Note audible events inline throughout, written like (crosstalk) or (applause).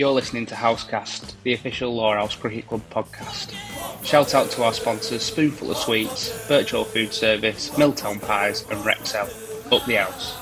You're listening to Housecast, the official Lowerhouse Cricket Club podcast. Shout out to our sponsors Spoonful of Sweets, Virtual Food Service, Milltown Pies, and Rexel. Up the house.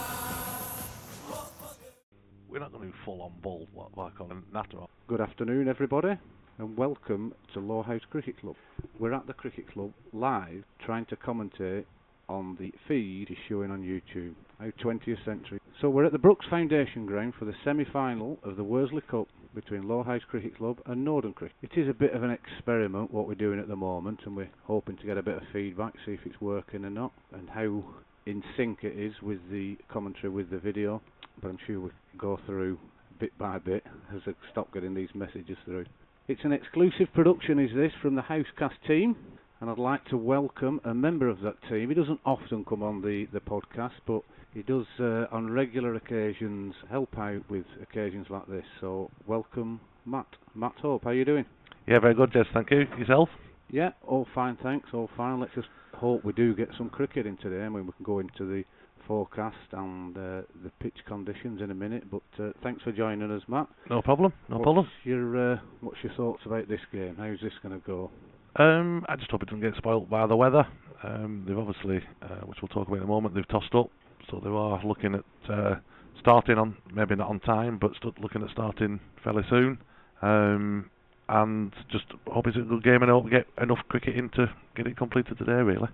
We're not going to be full on ball like- like on Natter. Good afternoon, everybody, and welcome to Lowerhouse Cricket Club. We're at the Cricket Club live, trying to commentate on the feed is showing on YouTube. Our 20th century. So we're at the Brooks Foundation ground for the semi-final of the Worsley Cup between Lowerhouse Cricket Club and Norden Cricket. It is a bit of an experiment what we're doing at the moment, and we're hoping to get a bit of feedback, see if it's working or not, and how in sync it is with the commentary with the video. But I'm sure we'll go through bit by bit as I stop getting these messages through. It's an exclusive production, is this, from the Housecast team, and I'd like to welcome a member of that team. He doesn't often come on the, the podcast, but he does uh, on regular occasions help out with occasions like this. So welcome, Matt. Matt Hope, how are you doing? Yeah, very good, Jess. Thank you. Yourself? Yeah, all fine, thanks. All fine. Let's just hope we do get some cricket in today, and we can go into the forecast and uh, the pitch conditions in a minute. But uh, thanks for joining us, Matt. No problem. No what's problem. Your uh, what's your thoughts about this game? How's this going to go? Um, I just hope it doesn't get spoilt by the weather. Um, they've obviously, uh, which we'll talk about in a moment, they've tossed up, so they are looking at uh, starting on maybe not on time, but st- looking at starting fairly soon. Um, and just hope it's a good game and hope we get enough cricket in to get it completed today. Really.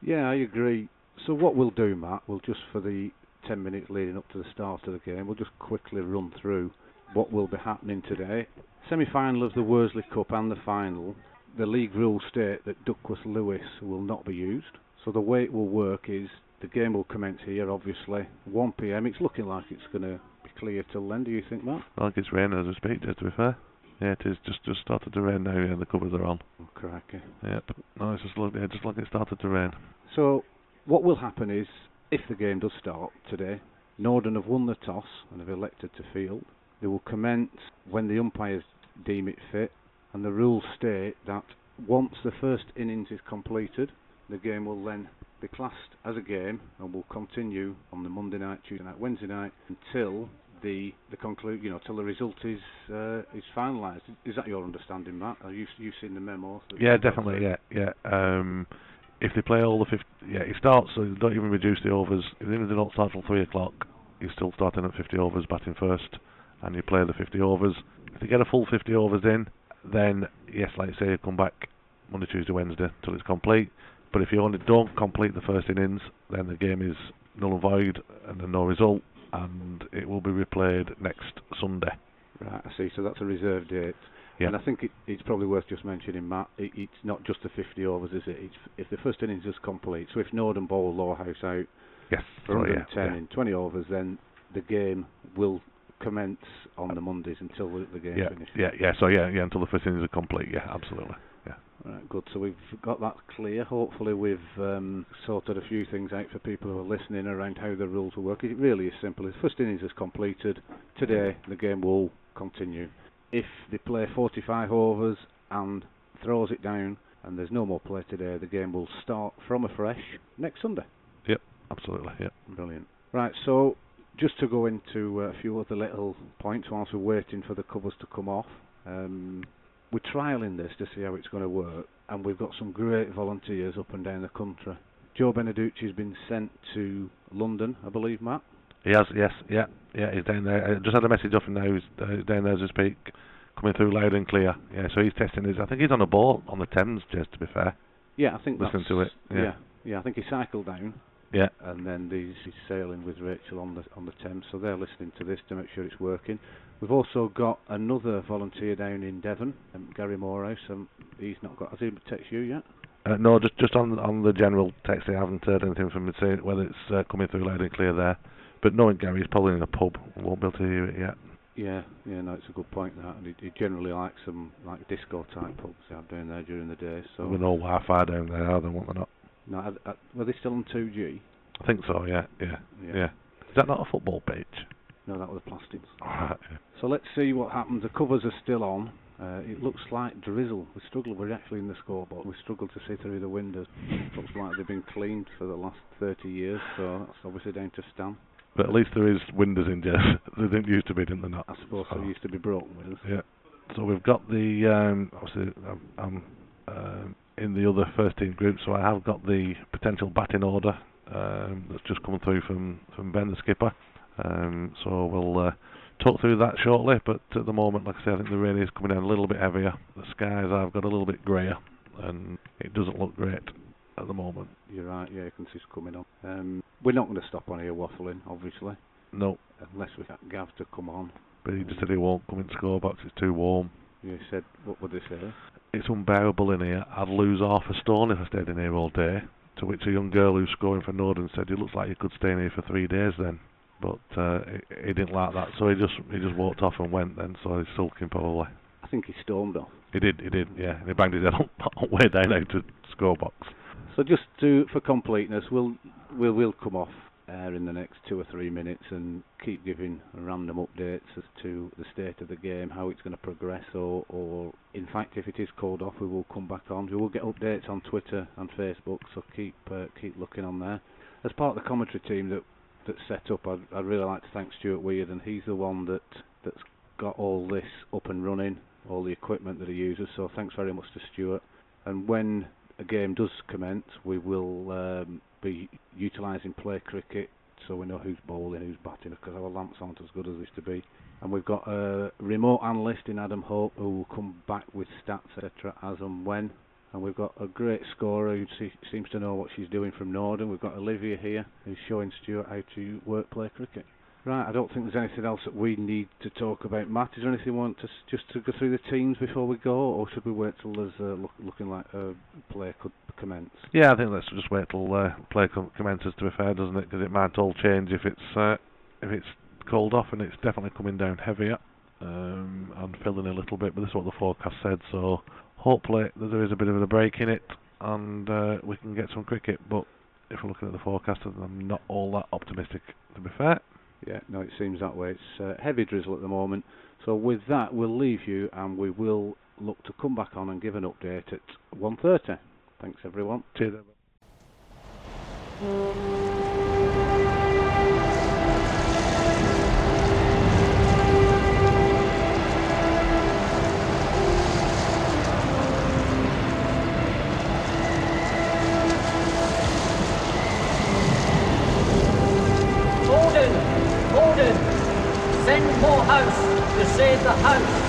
Yeah, I agree. So what we'll do, Matt, we'll just for the 10 minutes leading up to the start of the game, we'll just quickly run through what will be happening today. Semi-final of the Worsley Cup and the final. The league rules state that Duckworth Lewis will not be used. So the way it will work is the game will commence here, obviously, 1 p.m. It's looking like it's going to be clear till then. Do you think, Matt? I think it's raining as we speak. To be fair. Yeah, it is just just started to rain now. Yeah, the covers are on. Oh, crikey. Yeah, no, it's just like yeah, just like it started to rain. So what will happen is, if the game does start today, Norden have won the toss and have elected to field. They will commence when the umpires deem it fit, and the rules state that once the first innings is completed, the game will then be classed as a game and will continue on the Monday night, Tuesday night, Wednesday night until the the conclude, you know, till the result is uh, is finalised. Is that your understanding, Matt? Have you you seen the memo? Yeah, definitely. Yeah, yeah. Um, if they play all the 50, yeah, it starts. So don't even reduce the overs. If they don't start till three o'clock, you're still starting at 50 overs, batting first, and you play the 50 overs. If they get a full 50 overs in, then yes, like I say, you come back Monday, Tuesday, Wednesday till it's complete. But if you only don't complete the first innings, then the game is null and void, and then no result, and it will be replayed next Sunday. Right, I see. So that's a reserve date. Yeah. And I think it, it's probably worth just mentioning, Matt, it, it's not just the 50 overs, is it? It's if the first innings is complete. So if Norden bowl Lowerhouse out Yes. for sorry, 110 yeah, yeah. in 20 overs, then the game will commence on the Mondays until the, the game Yeah, finishes. yeah, yeah. So yeah, yeah, until the first innings are complete. Yeah, absolutely. Yeah. Right, good. So we've got that clear. Hopefully we've um, sorted a few things out for people who are listening around how the rules will work. It really is simple. If first innings is completed, today the game will continue. If they play 45 overs and throws it down and there's no more play today, the game will start from afresh next Sunday. Yep, absolutely, Yep. Brilliant. Right, so just to go into uh, a few other little points whilst we're waiting for the covers to come off. Um, we're trialling this to see how it's going to work, and we've got some great volunteers up and down the country. Joe Beneducci's been sent to London, I believe, Matt. He has, yes, yeah, yeah, he's down there. I just had a message off him now, he's uh, down there as we speak, coming through loud and clear. Yeah, so he's testing his, I think he's on a boat on the Thames, just to be fair. Yeah, I think Listen to it, yeah. yeah, yeah, I think he cycled down, Yeah, and then he's, he's sailing with Rachel on the on the Thames, so they're listening to this to make sure it's working. We've also got another volunteer down in Devon, um, Gary Morehouse. Um, he's not got. Has he texted you yet? uh, no, just just on on the general text, I haven't heard anything from him saying whether it's uh, coming through loud and clear there. But knowing Gary, he's probably in a pub, won't be able to hear it yet. Yeah, yeah, no, it's a good point that, and he, he generally likes some like disco type pubs they have down there during the day. So With no Wi-Fi down there, are they? What they're not? No, I, I, were they still on 2G? I think so. Yeah, yeah, Yeah. yeah. Is that not a football pitch? No, that was plastics. Yeah. So let's see what happens. The covers are still on. Uh, it looks like drizzle. We struggled. We're actually in the scoreboard. We struggled to see through the windows. looks like they've been cleaned for the last 30 years. So that's obviously down to Stan. But at least there is windows in Jeff. (laughs) they didn't used to be, didn't there? Not. I suppose So- there used to be broken windows. Yeah. So we've got the um, obviously I'm, I'm um, in the other first team group, so I have got the potential batting order um, that's just come through from from Ben the skipper. Um, so we'll uh, talk through that shortly. But at the moment, like I say, I think the rain is coming down a little bit heavier. The skies have got a little bit greyer, and it doesn't look great at the moment. You're right, yeah, you can see it's coming on. Um, we're not going to stop on here waffling, obviously, No, unless we get Gav to come on. but he just said he won't come in score box. It's too warm. You said, what would they say? It's unbearable in here. I'd lose half a stone if I stayed in here all day. To which a young girl who's scoring for Norden said, "It looks like you could stay in here for three days then." But uh, he, he didn't like that, so he just he just walked off and went. Then, so he's sulking probably. I think he stormed off. He did, he did, yeah. He banged his head (laughs) on, on way down out to score box. So just to for completeness, we'll we'll we'll come off air in the next two or three minutes and keep giving random updates as to the state of the game, how it's going to progress, or or in fact, if it is called off, we will come back on. We will get updates on Twitter and Facebook, so keep uh, keep looking on there. As part of the commentary team that that's set up, I'd, I'd really like to thank Stuart Weird, and he's the one that that's got all this up and running, all the equipment that he uses. So thanks very much to Stuart. And when a game does commence, we will um, be utilising play cricket so we know who's bowling, who's batting, because our lamps aren't as good as they used to be. And we've got a remote analyst in Adam Hope who will come back with stats, etc., as and when. And we've got a great scorer who se- seems to know what she's doing from Norden. We've got Olivia here who's showing Stuart how to work play cricket. Right, I don't think there's anything else that we need to talk about. Matt, is there anything you want to just to go through the teams before we go, or should we wait till there's uh, look, looking like uh, play could commence? Yeah, I think let's just wait till uh, play com- commences. To be fair, doesn't it? Because it might all change if it's uh, if it's cold off, and it's definitely coming down heavier um, and filling a little bit. But this is what the forecast said, so hopefully there is a bit of a break in it, and uh, we can get some cricket. But if we're looking at the forecast, I'm not all that optimistic. To be fair. Yeah, no, it seems that way. It's uh, heavy drizzle at the moment. So with that, we'll leave you, and we will look to come back on and give an update at 1:30. Thanks, everyone. Cheers. everyone. House to save the house!